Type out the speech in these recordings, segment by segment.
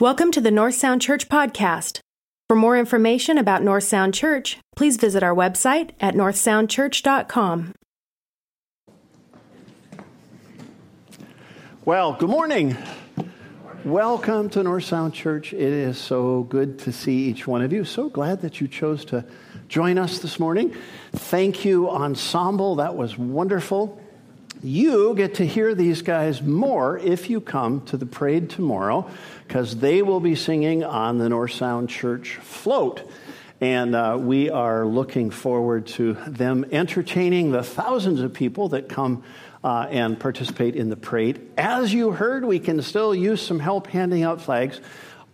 Welcome to the North Sound Church podcast. For more information about North Sound Church, please visit our website at northsoundchurch.com. Well, good morning. Welcome to North Sound Church. It is so good to see each one of you. So glad that you chose to join us this morning. Thank you, Ensemble. That was wonderful. You get to hear these guys more if you come to the parade tomorrow because they will be singing on the North Sound Church float. And uh, we are looking forward to them entertaining the thousands of people that come uh, and participate in the parade. As you heard, we can still use some help handing out flags.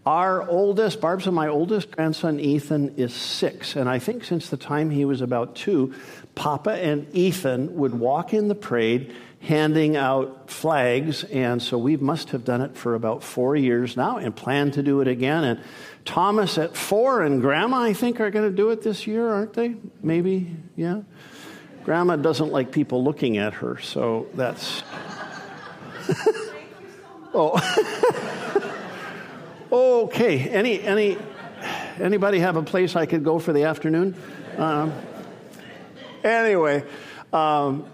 Our oldest, Barb's and my oldest grandson, Ethan, is six. And I think since the time he was about two, Papa and Ethan would walk in the parade handing out flags. And so we must have done it for about four years now and plan to do it again. And Thomas at four and Grandma, I think, are going to do it this year, aren't they? Maybe, yeah. Grandma doesn't like people looking at her, so that's. oh. okay. Any any anybody have a place I could go for the afternoon? Um, anyway, um,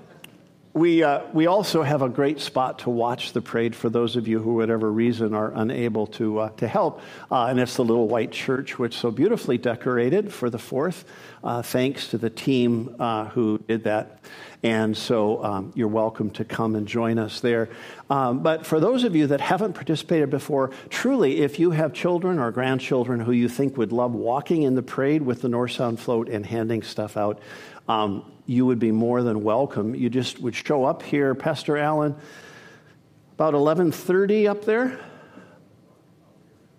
we, uh, we also have a great spot to watch the parade for those of you who, whatever reason, are unable to, uh, to help. Uh, and it's the little white church, which so beautifully decorated for the 4th, uh, thanks to the team uh, who did that. And so um, you're welcome to come and join us there. Um, but for those of you that haven't participated before, truly, if you have children or grandchildren who you think would love walking in the parade with the North Sound float and handing stuff out, um, you would be more than welcome. You just would show up here, Pastor Allen, about 11:30 up there.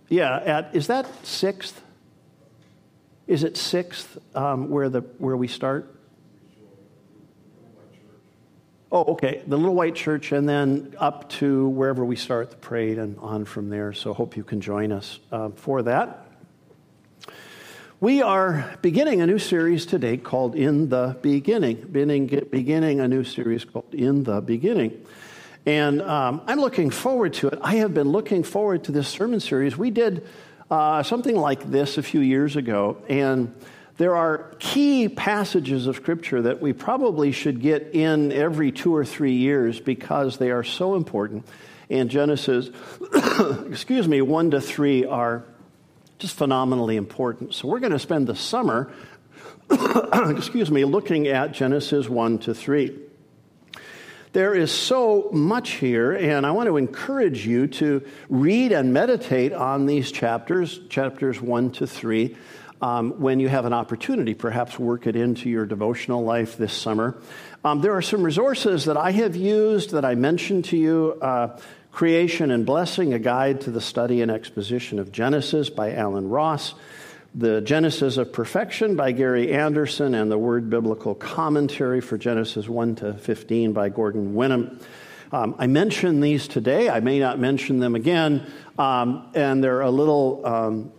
Yeah, at is that sixth? Is it sixth um, where the where we start? Oh, okay. The little white church, and then up to wherever we start the parade and on from there. So, hope you can join us uh, for that. We are beginning a new series today called In the Beginning, beginning, beginning a new series called In the Beginning. And um, I'm looking forward to it. I have been looking forward to this sermon series. We did uh, something like this a few years ago, and there are key passages of Scripture that we probably should get in every two or three years because they are so important. And Genesis, excuse me, 1 to 3 are just phenomenally important. So we're going to spend the summer, excuse me, looking at Genesis 1 to 3. There is so much here, and I want to encourage you to read and meditate on these chapters, chapters 1 to 3, um, when you have an opportunity. Perhaps work it into your devotional life this summer. Um, there are some resources that I have used that I mentioned to you. Uh, Creation and Blessing, a guide to the study and exposition of Genesis by Allen Ross, The Genesis of Perfection by Gary Anderson, and the Word Biblical Commentary for Genesis 1 to 15 by Gordon Wenham. Um, I mention these today. I may not mention them again, um, and they're a little um,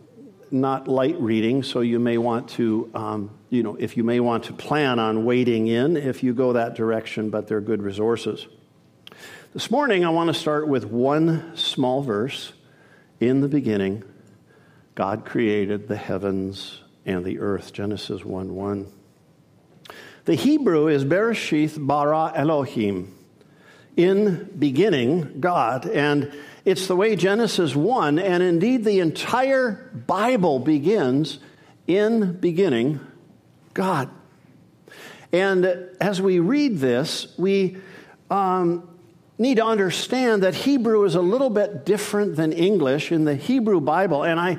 not light reading, so you may want to, um, you know, if you may want to plan on wading in if you go that direction, but they're good resources. This morning, I want to start with one small verse. In the beginning, God created the heavens and the earth. Genesis 1 1. The Hebrew is Bereshith bara Elohim. In beginning, God. And it's the way Genesis 1, and indeed the entire Bible begins in beginning, God. And as we read this, we um, need to understand that Hebrew is a little bit different than English in the Hebrew Bible. And I,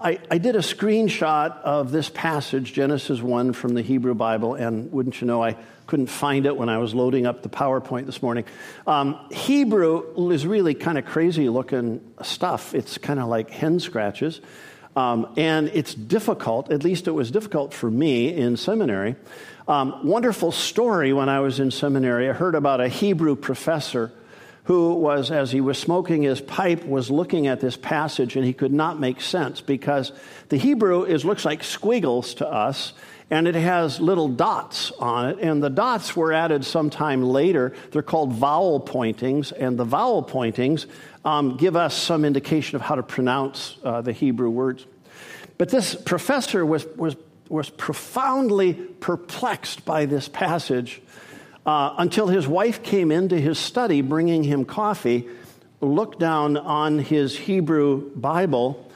I, I, did a screenshot of this passage, Genesis 1 from the Hebrew Bible, and wouldn't you know, I couldn't find it when I was loading up the PowerPoint this morning. Um, Hebrew is really kind of crazy looking stuff. It's kind of like hen scratches. Um, and it's difficult, at least it was difficult for me in seminary. Um, wonderful story when I was in seminary. I heard about a Hebrew professor who was, as he was smoking his pipe, was looking at this passage and he could not make sense because the Hebrew is looks like squiggles to us, and it has little dots on it. And the dots were added sometime later. They're called vowel pointings, and the vowel pointings um, give us some indication of how to pronounce uh, the Hebrew words. But this professor was, was, was profoundly perplexed by this passage uh, until his wife came into his study bringing him coffee, looked down on his Hebrew Bible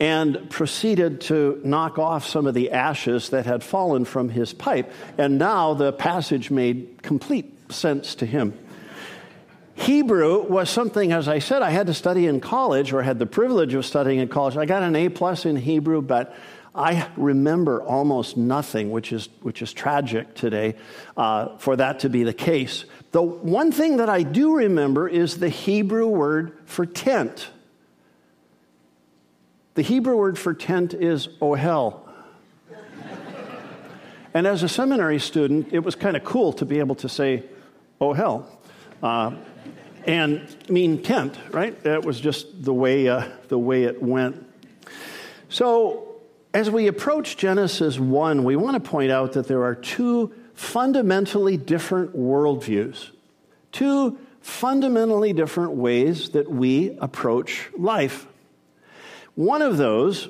and proceeded to knock off some of the ashes that had fallen from his pipe. And now the passage made complete sense to him. Hebrew was something, as I said, I had to study in college or had the privilege of studying in college. I got an A plus in Hebrew, but I remember almost nothing, which is, which is tragic today uh, for that to be the case. The one thing that I do remember is the Hebrew word for tent. The Hebrew word for tent is ohel. and as a seminary student, it was kind of cool to be able to say ohel. Uh, and mean tent, right? That was just the way, uh, the way it went. So, as we approach Genesis 1, we want to point out that there are two fundamentally different worldviews, two fundamentally different ways that we approach life. One of those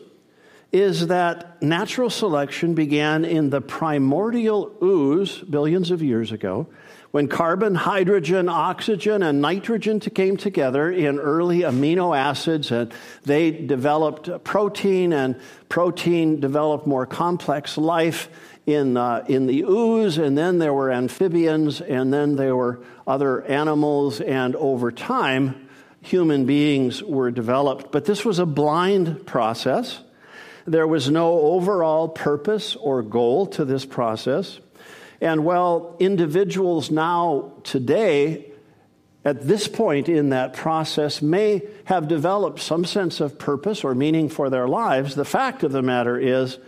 is that natural selection began in the primordial ooze billions of years ago when carbon, hydrogen, oxygen, and nitrogen came together in early amino acids and they developed protein and protein developed more complex life in, uh, in the ooze and then there were amphibians and then there were other animals and over time human beings were developed. But this was a blind process. There was no overall purpose or goal to this process. And while individuals now, today, at this point in that process, may have developed some sense of purpose or meaning for their lives, the fact of the matter is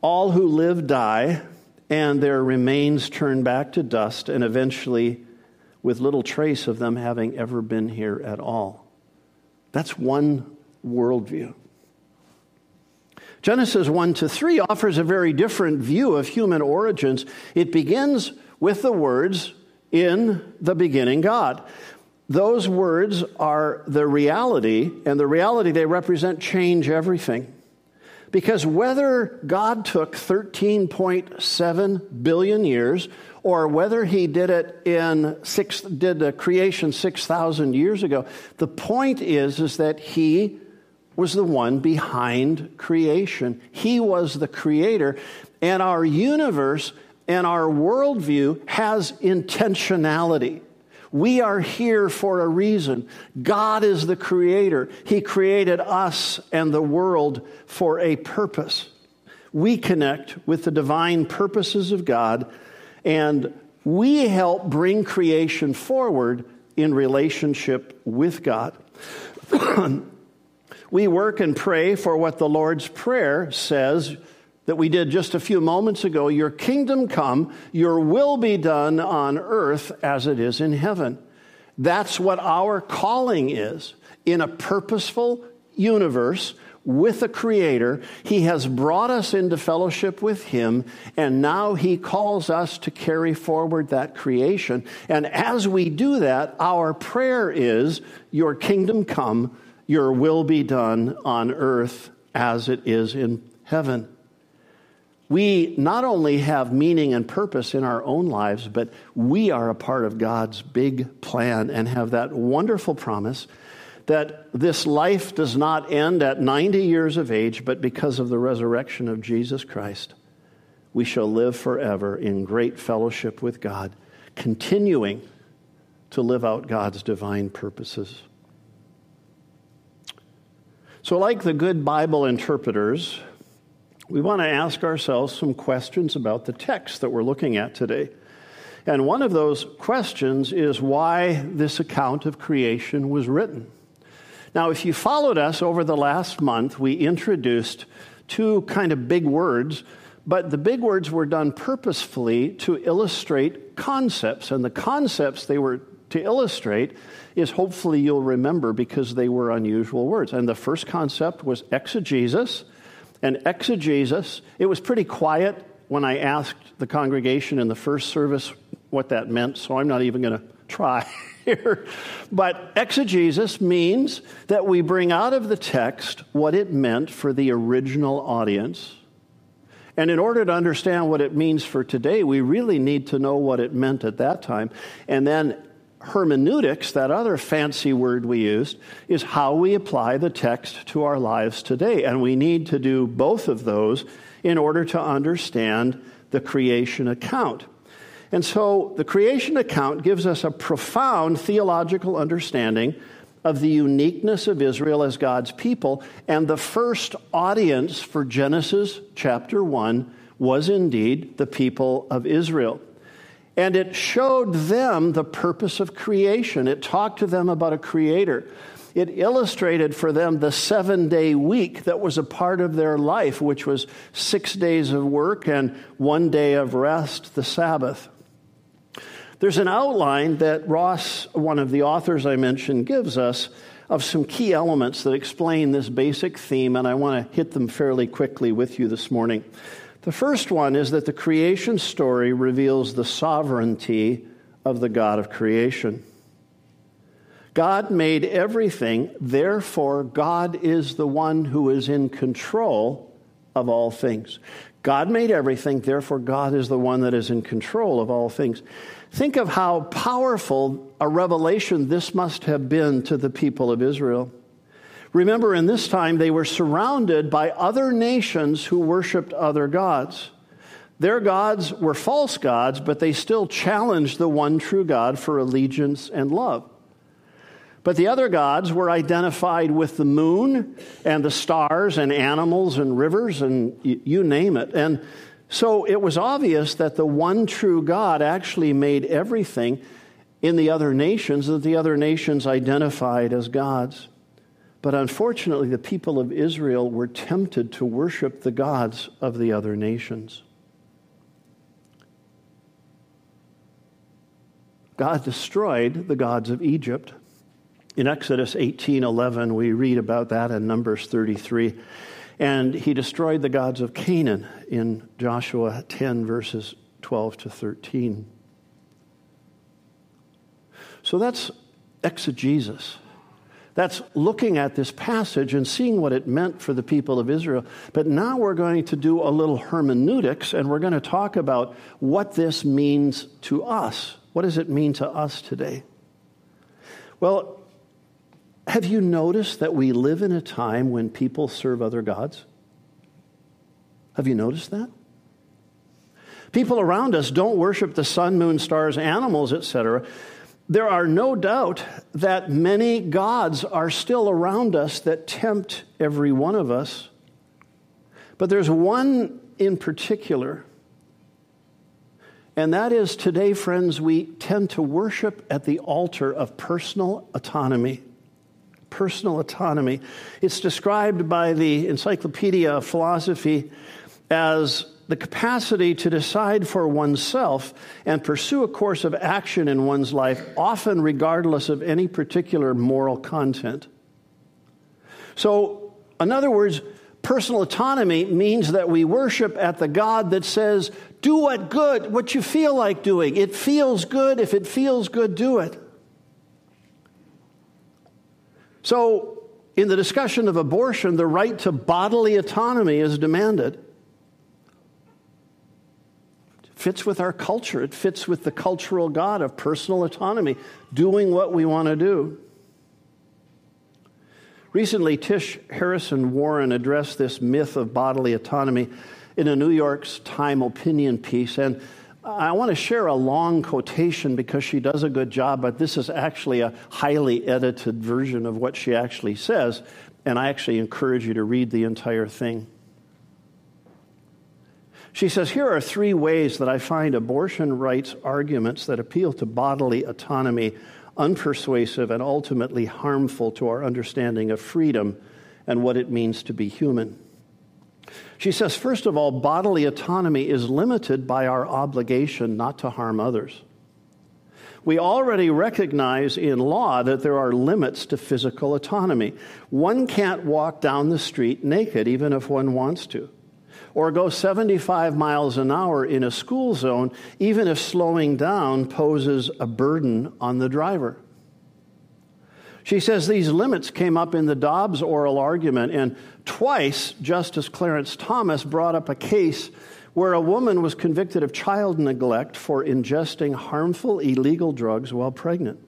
all who live die, and their remains turn back to dust and eventually with little trace of them having ever been here at all. That's one worldview. Genesis 1 to 3 offers a very different view of human origins. It begins with the words, In the beginning, God. Those words are the reality, and the reality they represent change everything. Because whether God took 13.7 billion years or whether he did it in six, did the creation 6,000 years ago. The point is, is that he was the one behind creation. He was the creator, and our universe and our worldview has intentionality. We are here for a reason. God is the creator. He created us and the world for a purpose. We connect with the divine purposes of God and we help bring creation forward in relationship with God. we work and pray for what the Lord's Prayer says that we did just a few moments ago Your kingdom come, your will be done on earth as it is in heaven. That's what our calling is in a purposeful universe with a creator. He has brought us into fellowship with him, and now he calls us to carry forward that creation. And as we do that, our prayer is, Your kingdom come, your will be done on earth as it is in heaven. We not only have meaning and purpose in our own lives, but we are a part of God's big plan and have that wonderful promise that this life does not end at 90 years of age, but because of the resurrection of Jesus Christ, we shall live forever in great fellowship with God, continuing to live out God's divine purposes. So, like the good Bible interpreters, we want to ask ourselves some questions about the text that we're looking at today. And one of those questions is why this account of creation was written. Now, if you followed us over the last month, we introduced two kind of big words, but the big words were done purposefully to illustrate concepts. And the concepts they were to illustrate is hopefully you'll remember because they were unusual words. And the first concept was exegesis, and exegesis. It was pretty quiet when I asked the congregation in the first service what that meant, so I'm not even going to try here. But exegesis means that we bring out of the text what it meant for the original audience. And in order to understand what it means for today, we really need to know what it meant at that time. And then hermeneutics, that other fancy word we used, is how we apply the text to our lives today. And we need to do both of those in order to understand the creation account. And so the creation account gives us a profound theological understanding of the uniqueness of Israel as God's people. And the first audience for Genesis chapter 1 was indeed the people of Israel. And it showed them the purpose of creation. It talked to them about a creator. It illustrated for them the seven day week that was a part of their life, which was six days of work and one day of rest, the Sabbath. There's an outline that Ross, one of the authors I mentioned, gives us of some key elements that explain this basic theme, and I want to hit them fairly quickly with you this morning. The first one is that the creation story reveals the sovereignty of the God of creation. God made everything, therefore, God is the one who is in control of all things. God made everything, therefore, God is the one that is in control of all things. Think of how powerful a revelation this must have been to the people of Israel. Remember, in this time, they were surrounded by other nations who worshiped other gods. Their gods were false gods, but they still challenged the one true God for allegiance and love. But the other gods were identified with the moon and the stars and animals and rivers and you name it. And so it was obvious that the one true God actually made everything in the other nations that the other nations identified as gods. But unfortunately, the people of Israel were tempted to worship the gods of the other nations. God destroyed the gods of Egypt. In Exodus 18:11 we read about that in Numbers 33. And he destroyed the gods of Canaan in Joshua 10 verses 12 to 13. So that's exegesis. That's looking at this passage and seeing what it meant for the people of Israel. But now we're going to do a little hermeneutics and we're going to talk about what this means to us. What does it mean to us today? Well, have you noticed that we live in a time when people serve other gods? Have you noticed that? People around us don't worship the sun, moon, stars, animals, etc. There are no doubt that many gods are still around us that tempt every one of us. But there's one in particular, and that is today, friends, we tend to worship at the altar of personal autonomy. Personal autonomy. It's described by the Encyclopedia of Philosophy as the capacity to decide for oneself and pursue a course of action in one's life, often regardless of any particular moral content. So, in other words, personal autonomy means that we worship at the God that says, do what good, what you feel like doing. It feels good. If it feels good, do it. So, in the discussion of abortion, the right to bodily autonomy is demanded fits with our culture. It fits with the cultural God of personal autonomy, doing what we want to do. Recently, Tish Harrison Warren addressed this myth of bodily autonomy in a New York Times opinion piece. And I want to share a long quotation because she does a good job, but this is actually a highly edited version of what she actually says. And I actually encourage you to read the entire thing. She says, Here are three ways that I find abortion rights arguments that appeal to bodily autonomy unpersuasive and ultimately harmful to our understanding of freedom and what it means to be human. She says, first of all, bodily autonomy is limited by our obligation not to harm others. We already recognize in law that there are limits to physical autonomy. One can't walk down the street naked, even if one wants to, or go 75 miles an hour in a school zone, even if slowing down poses a burden on the driver. She says these limits came up in the Dobbs oral argument, and twice Justice Clarence Thomas brought up a case where a woman was convicted of child neglect for ingesting harmful illegal drugs while pregnant.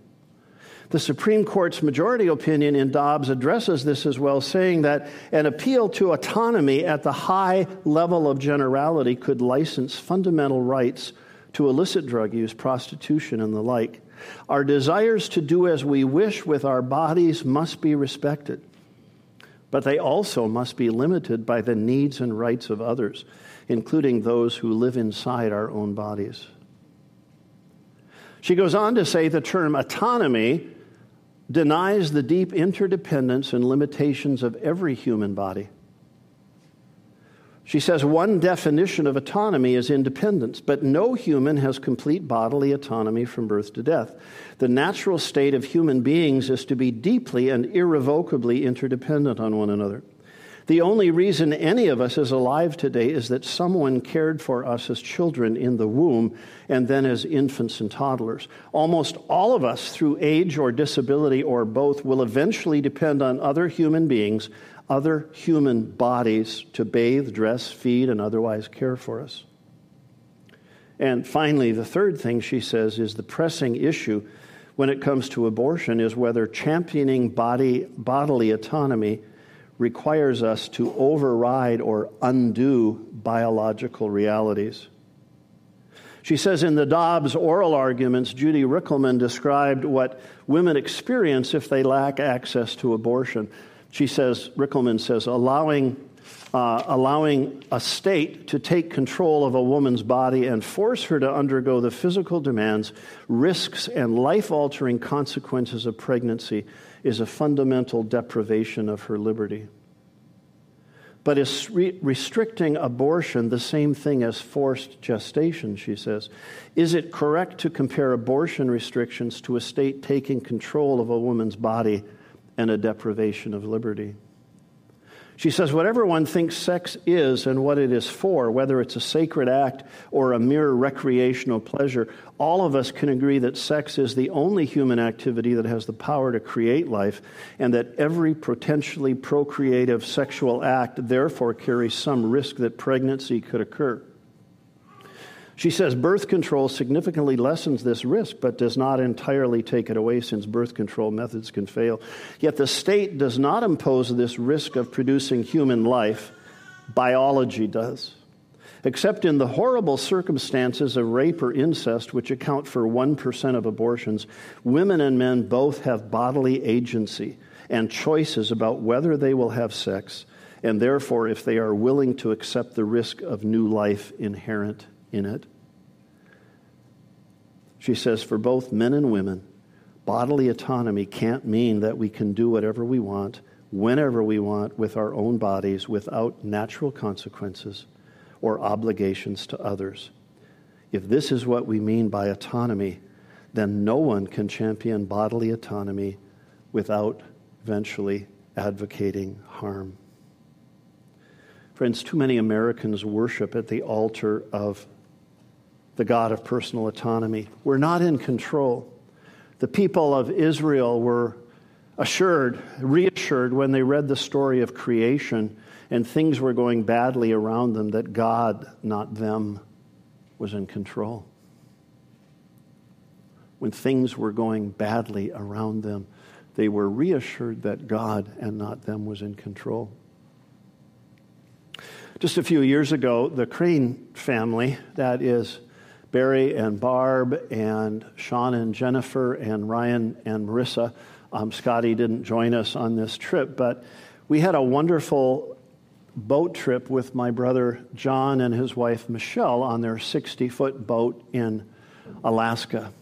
The Supreme Court's majority opinion in Dobbs addresses this as well, saying that an appeal to autonomy at the high level of generality could license fundamental rights to illicit drug use, prostitution, and the like. Our desires to do as we wish with our bodies must be respected, but they also must be limited by the needs and rights of others including those who live inside our own bodies. She goes on to say the term autonomy denies the deep interdependence and limitations of every human body. She says one definition of autonomy is independence, but no human has complete bodily autonomy from birth to death. The natural state of human beings is to be deeply and irrevocably interdependent on one another. The only reason any of us is alive today is that someone cared for us as children in the womb and then as infants and toddlers. Almost all of us, through age or disability or both, will eventually depend on other human beings, other human bodies to bathe, dress, feed, and otherwise care for us. And finally, the third thing she says is the pressing issue when it comes to abortion is whether championing body, bodily autonomy requires us to override or undo biological realities. She says in the Dobbs oral arguments, Judy Rikelman described what women experience if they lack access to abortion. She says, Rikelman says, allowing, uh, allowing a state to take control of a woman's body and force her to undergo the physical demands, risks, and life altering consequences of pregnancy is a fundamental deprivation of her liberty. But is re- restricting abortion the same thing as forced gestation, she says? Is it correct to compare abortion restrictions to a state taking control of a woman's body and a deprivation of liberty? She says, whatever one thinks sex is and what it is for, whether it's a sacred act or a mere recreational pleasure, all of us can agree that sex is the only human activity that has the power to create life, and that every potentially procreative sexual act therefore carries some risk that pregnancy could occur. She says birth control significantly lessens this risk, but does not entirely take it away since birth control methods can fail. Yet the state does not impose this risk of producing human life, biology does. Except in the horrible circumstances of rape or incest, which account for 1% of abortions, women and men both have bodily agency and choices about whether they will have sex, and therefore if they are willing to accept the risk of new life inherent in it. She says, for both men and women, bodily autonomy can't mean that we can do whatever we want, whenever we want, with our own bodies without natural consequences or obligations to others. If this is what we mean by autonomy, then no one can champion bodily autonomy without eventually advocating harm. Friends, too many Americans worship at the altar of the God of personal autonomy. We're not in control. The people of Israel were assured, reassured when they read the story of creation and things were going badly around them that God, not them, was in control. When things were going badly around them, they were reassured that God and not them was in control. Just a few years ago, the Crane family, that is Barry and Barb and Sean and Jennifer and Ryan and Marissa. Um, Scotty didn't join us on this trip, but we had a wonderful boat trip with my brother John and his wife Michelle on their 60 foot boat in Alaska.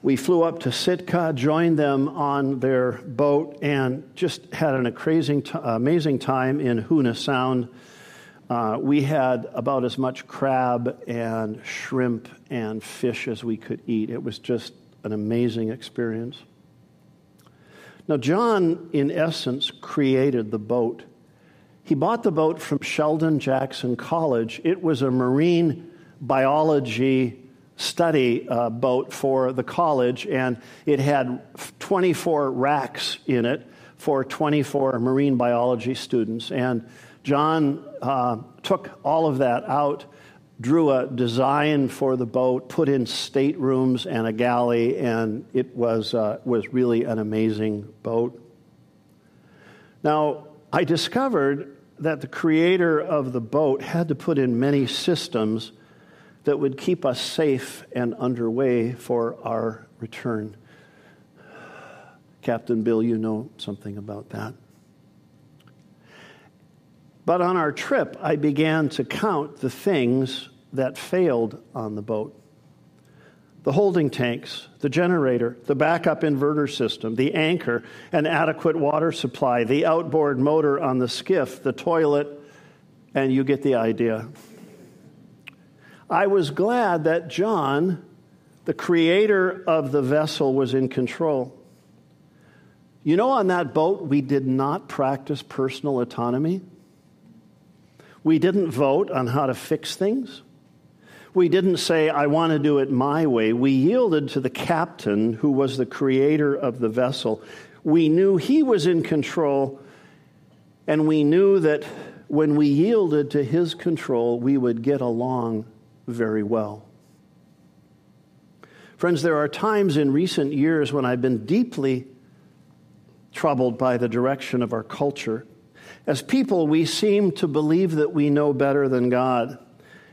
We flew up to Sitka, joined them on their boat, and just had an amazing, amazing time in Hoonah Sound uh, we had about as much crab and shrimp and fish as we could eat. It was just an amazing experience. Now, John, in essence, created the boat. He bought the boat from Sheldon Jackson College. It was a marine biology study uh, boat for the college, and it had 24 racks in it for 24 marine biology students. And John uh, took all of that out, drew a design for the boat, put in staterooms and a galley, and it was, uh, was really an amazing boat. Now, I discovered that the creator of the boat had to put in many systems that would keep us safe and underway for our return. Captain Bill, you know something about that. But on our trip, I began to count the things that failed on the boat the holding tanks, the generator, the backup inverter system, the anchor, an adequate water supply, the outboard motor on the skiff, the toilet, and you get the idea. I was glad that John, the creator of the vessel, was in control. You know, on that boat, we did not practice personal autonomy. We didn't vote on how to fix things. We didn't say, I want to do it my way. We yielded to the captain, who was the creator of the vessel. We knew he was in control, and we knew that when we yielded to his control, we would get along very well. Friends, there are times in recent years when I've been deeply troubled by the direction of our culture. As people, we seem to believe that we know better than God.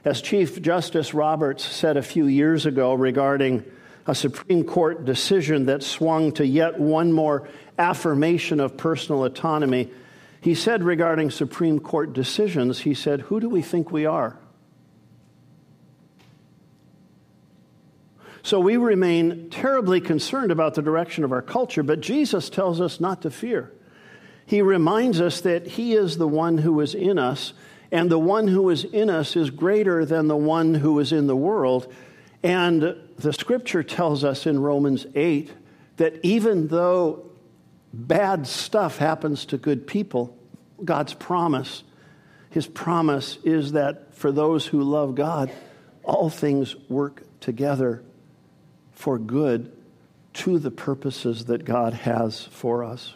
As Chief Justice Roberts said a few years ago regarding a Supreme Court decision that swung to yet one more affirmation of personal autonomy, he said regarding Supreme Court decisions, he said, Who do we think we are? So we remain terribly concerned about the direction of our culture, but Jesus tells us not to fear. He reminds us that He is the one who is in us, and the one who is in us is greater than the one who is in the world. And the scripture tells us in Romans 8 that even though bad stuff happens to good people, God's promise, His promise is that for those who love God, all things work together for good to the purposes that God has for us.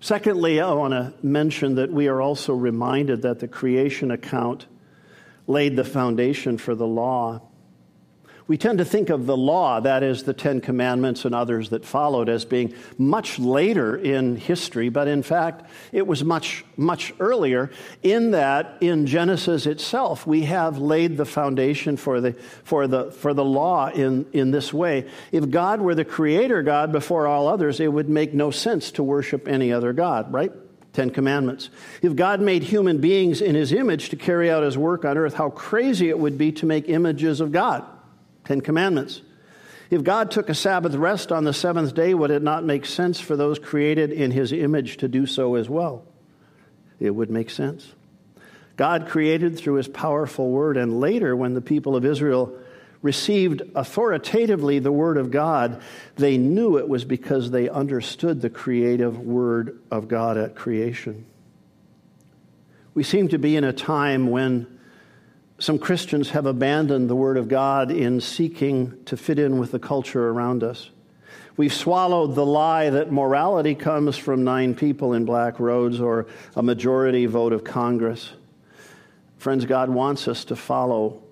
Secondly, I want to mention that we are also reminded that the creation account laid the foundation for the law. We tend to think of the law, that is, the Ten Commandments and others that followed, as being much later in history, but in fact, it was much, much earlier, in that in Genesis itself, we have laid the foundation for the, for the, for the law in, in this way. If God were the creator God before all others, it would make no sense to worship any other God, right? Ten Commandments. If God made human beings in his image to carry out his work on earth, how crazy it would be to make images of God. Ten Commandments. If God took a Sabbath rest on the seventh day, would it not make sense for those created in his image to do so as well? It would make sense. God created through his powerful word, and later, when the people of Israel received authoritatively the word of God, they knew it was because they understood the creative word of God at creation. We seem to be in a time when some Christians have abandoned the Word of God in seeking to fit in with the culture around us. We've swallowed the lie that morality comes from nine people in black robes or a majority vote of Congress. Friends, God wants us to follow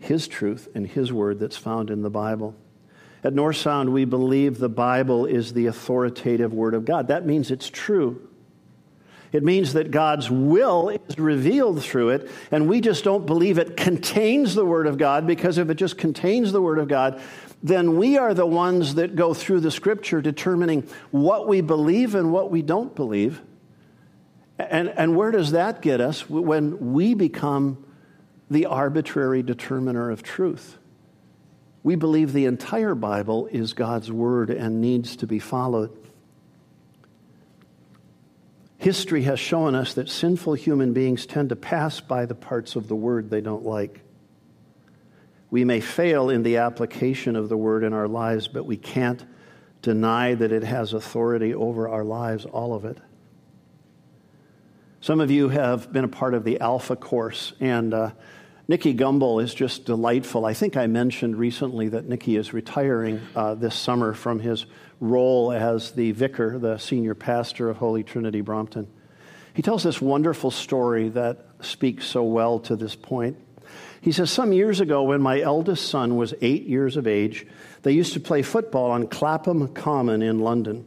His truth and His Word that's found in the Bible. At North Sound, we believe the Bible is the authoritative Word of God. That means it's true. It means that God's will is revealed through it, and we just don't believe it contains the Word of God because if it just contains the Word of God, then we are the ones that go through the Scripture determining what we believe and what we don't believe. And, and where does that get us when we become the arbitrary determiner of truth? We believe the entire Bible is God's Word and needs to be followed. History has shown us that sinful human beings tend to pass by the parts of the word they don't like. We may fail in the application of the word in our lives, but we can't deny that it has authority over our lives, all of it. Some of you have been a part of the Alpha course, and uh, Nicky Gumbel is just delightful. I think I mentioned recently that Nicky is retiring uh, this summer from his role as the vicar, the senior pastor of Holy Trinity Brompton. He tells this wonderful story that speaks so well to this point. He says, Some years ago, when my eldest son was eight years of age, they used to play football on Clapham Common in London.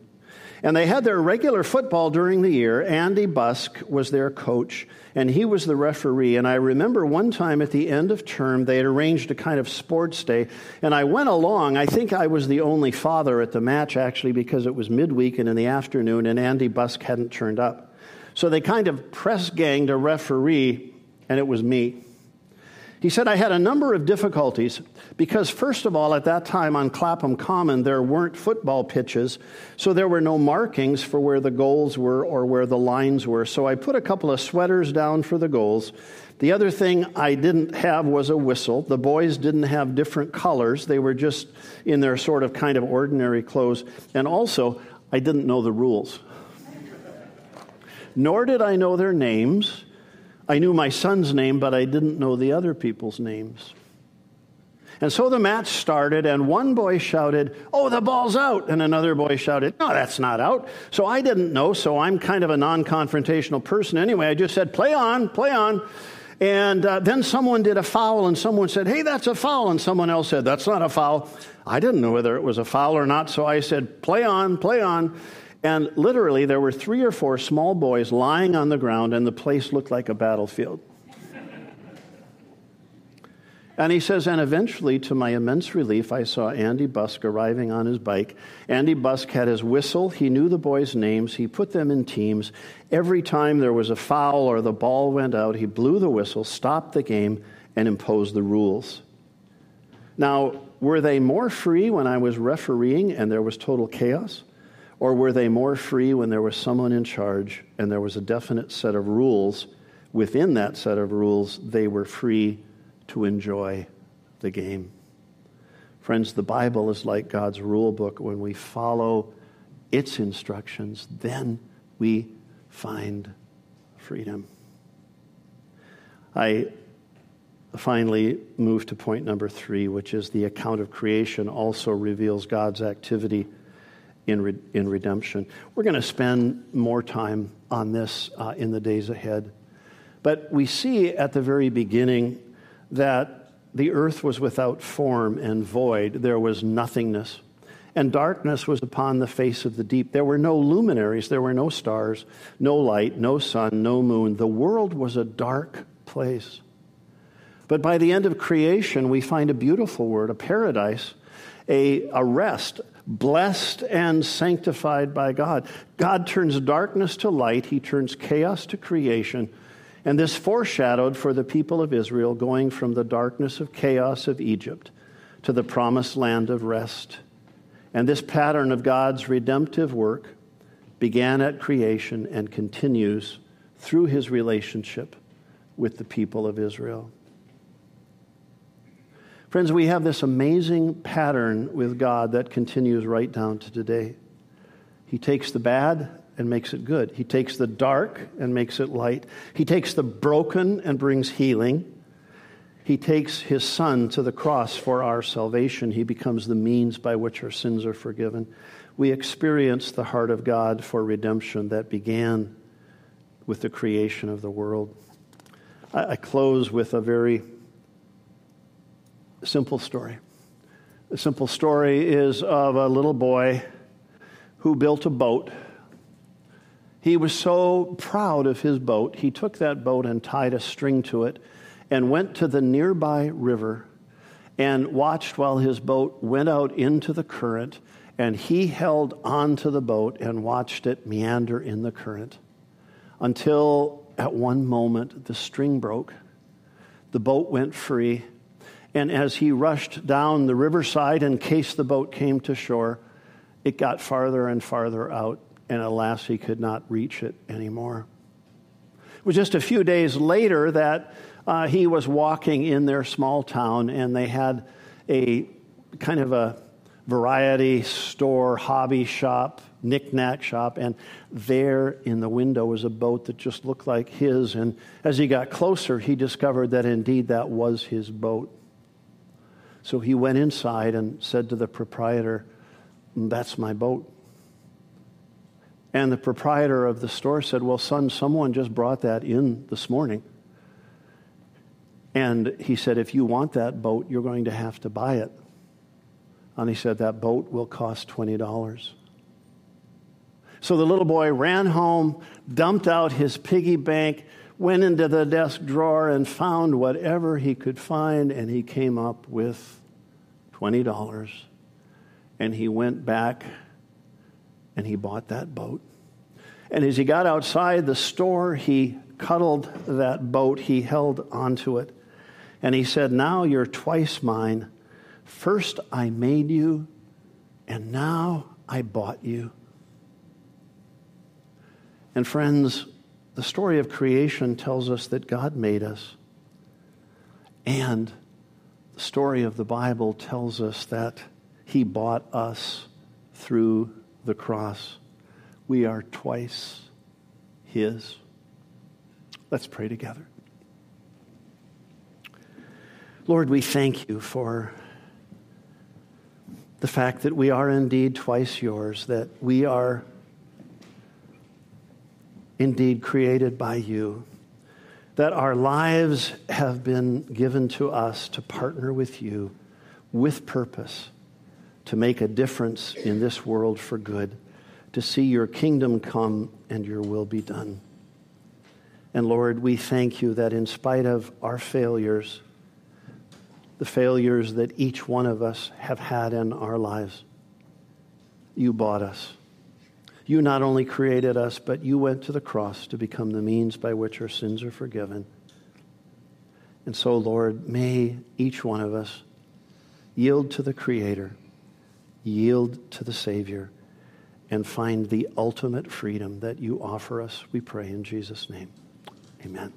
And they had their regular football during the year. Andy Busk was their coach, and he was the referee. And I remember one time at the end of term, they had arranged a kind of sports day, and I went along. I think I was the only father at the match, actually, because it was midweek and in the afternoon, and Andy Busk hadn't turned up. So they kind of press ganged a referee, and it was me. He said, I had a number of difficulties because, first of all, at that time on Clapham Common, there weren't football pitches, so there were no markings for where the goals were or where the lines were. So I put a couple of sweaters down for the goals. The other thing I didn't have was a whistle. The boys didn't have different colors, they were just in their sort of kind of ordinary clothes. And also, I didn't know the rules. Nor did I know their names. I knew my son's name, but I didn't know the other people's names. And so the match started, and one boy shouted, Oh, the ball's out. And another boy shouted, No, that's not out. So I didn't know, so I'm kind of a non confrontational person anyway. I just said, Play on, play on. And uh, then someone did a foul, and someone said, Hey, that's a foul. And someone else said, That's not a foul. I didn't know whether it was a foul or not, so I said, Play on, play on. And literally, there were three or four small boys lying on the ground, and the place looked like a battlefield. And he says, and eventually, to my immense relief, I saw Andy Busk arriving on his bike. Andy Busk had his whistle. He knew the boys' names. He put them in teams. Every time there was a foul or the ball went out, he blew the whistle, stopped the game, and imposed the rules. Now, were they more free when I was refereeing and there was total chaos? Or were they more free when there was someone in charge and there was a definite set of rules? Within that set of rules, they were free to enjoy the game. Friends, the Bible is like God's rule book. When we follow its instructions, then we find freedom. I finally move to point number three, which is the account of creation also reveals God's activity in, re- in redemption. We're going to spend more time on this uh, in the days ahead. But we see at the very beginning that the earth was without form and void, there was nothingness. And darkness was upon the face of the deep. There were no luminaries, there were no stars, no light, no sun, no moon. The world was a dark place. But by the end of creation, we find a beautiful word, a paradise, a, a rest, blessed and sanctified by God. God turns darkness to light, He turns chaos to creation. And this foreshadowed for the people of Israel going from the darkness of chaos of Egypt to the promised land of rest. And this pattern of God's redemptive work began at creation and continues through his relationship with the people of Israel. Friends, we have this amazing pattern with God that continues right down to today. He takes the bad and makes it good. He takes the dark and makes it light. He takes the broken and brings healing. He takes his son to the cross for our salvation. He becomes the means by which our sins are forgiven. We experience the heart of God for redemption that began with the creation of the world. I, close with a very simple story. The simple story is of a little boy who built a boat. He was so proud of his boat, he took that boat and tied a string to it and went to the nearby river and watched while his boat went out into the current. And he held onto the boat and watched it meander in the current until at one moment the string broke. The boat went free and as he rushed down the riverside in case the boat came to shore, it got farther and farther out, and alas, he could not reach it anymore. It was just a few days later that uh, he was walking in their small town and they had a kind of a variety store, hobby shop, knickknack shop, and there in the window was a boat that just looked like his. And as he got closer, he discovered that indeed that was his boat. So he went inside and said to the proprietor, That's my boat. And the proprietor of the store said, Well, son, someone just brought that in this morning. And he said, If you want that boat, you're going to have to buy it. And he said, That boat will cost $20. So the little boy ran home, dumped out his piggy bank, went into the desk drawer, and found whatever he could find, and he came up with $20. And he went back and he bought that boat. And as he got outside the store, he cuddled that boat, he held onto it, and he said, Now you're twice mine. First I made you, and now I bought you. And friends, the story of creation tells us that God made us. And the story of the Bible tells us that He bought us through the cross. We are twice His. Let's pray together. Lord, we thank you for the fact that we are indeed twice yours, that we are indeed created by you, that our lives have been given to us to partner with you with purpose, to make a difference in this world for good, to see your kingdom come and your will be done. And Lord, we thank you that in spite of our failures, the failures that each one of us have had in our lives, you bought us. You not only created us, but you went to the cross to become the means by which our sins are forgiven. And so, Lord, may each one of us yield to the Creator, yield to the Savior, and find the ultimate freedom that you offer us. We pray in Jesus' name. Amen.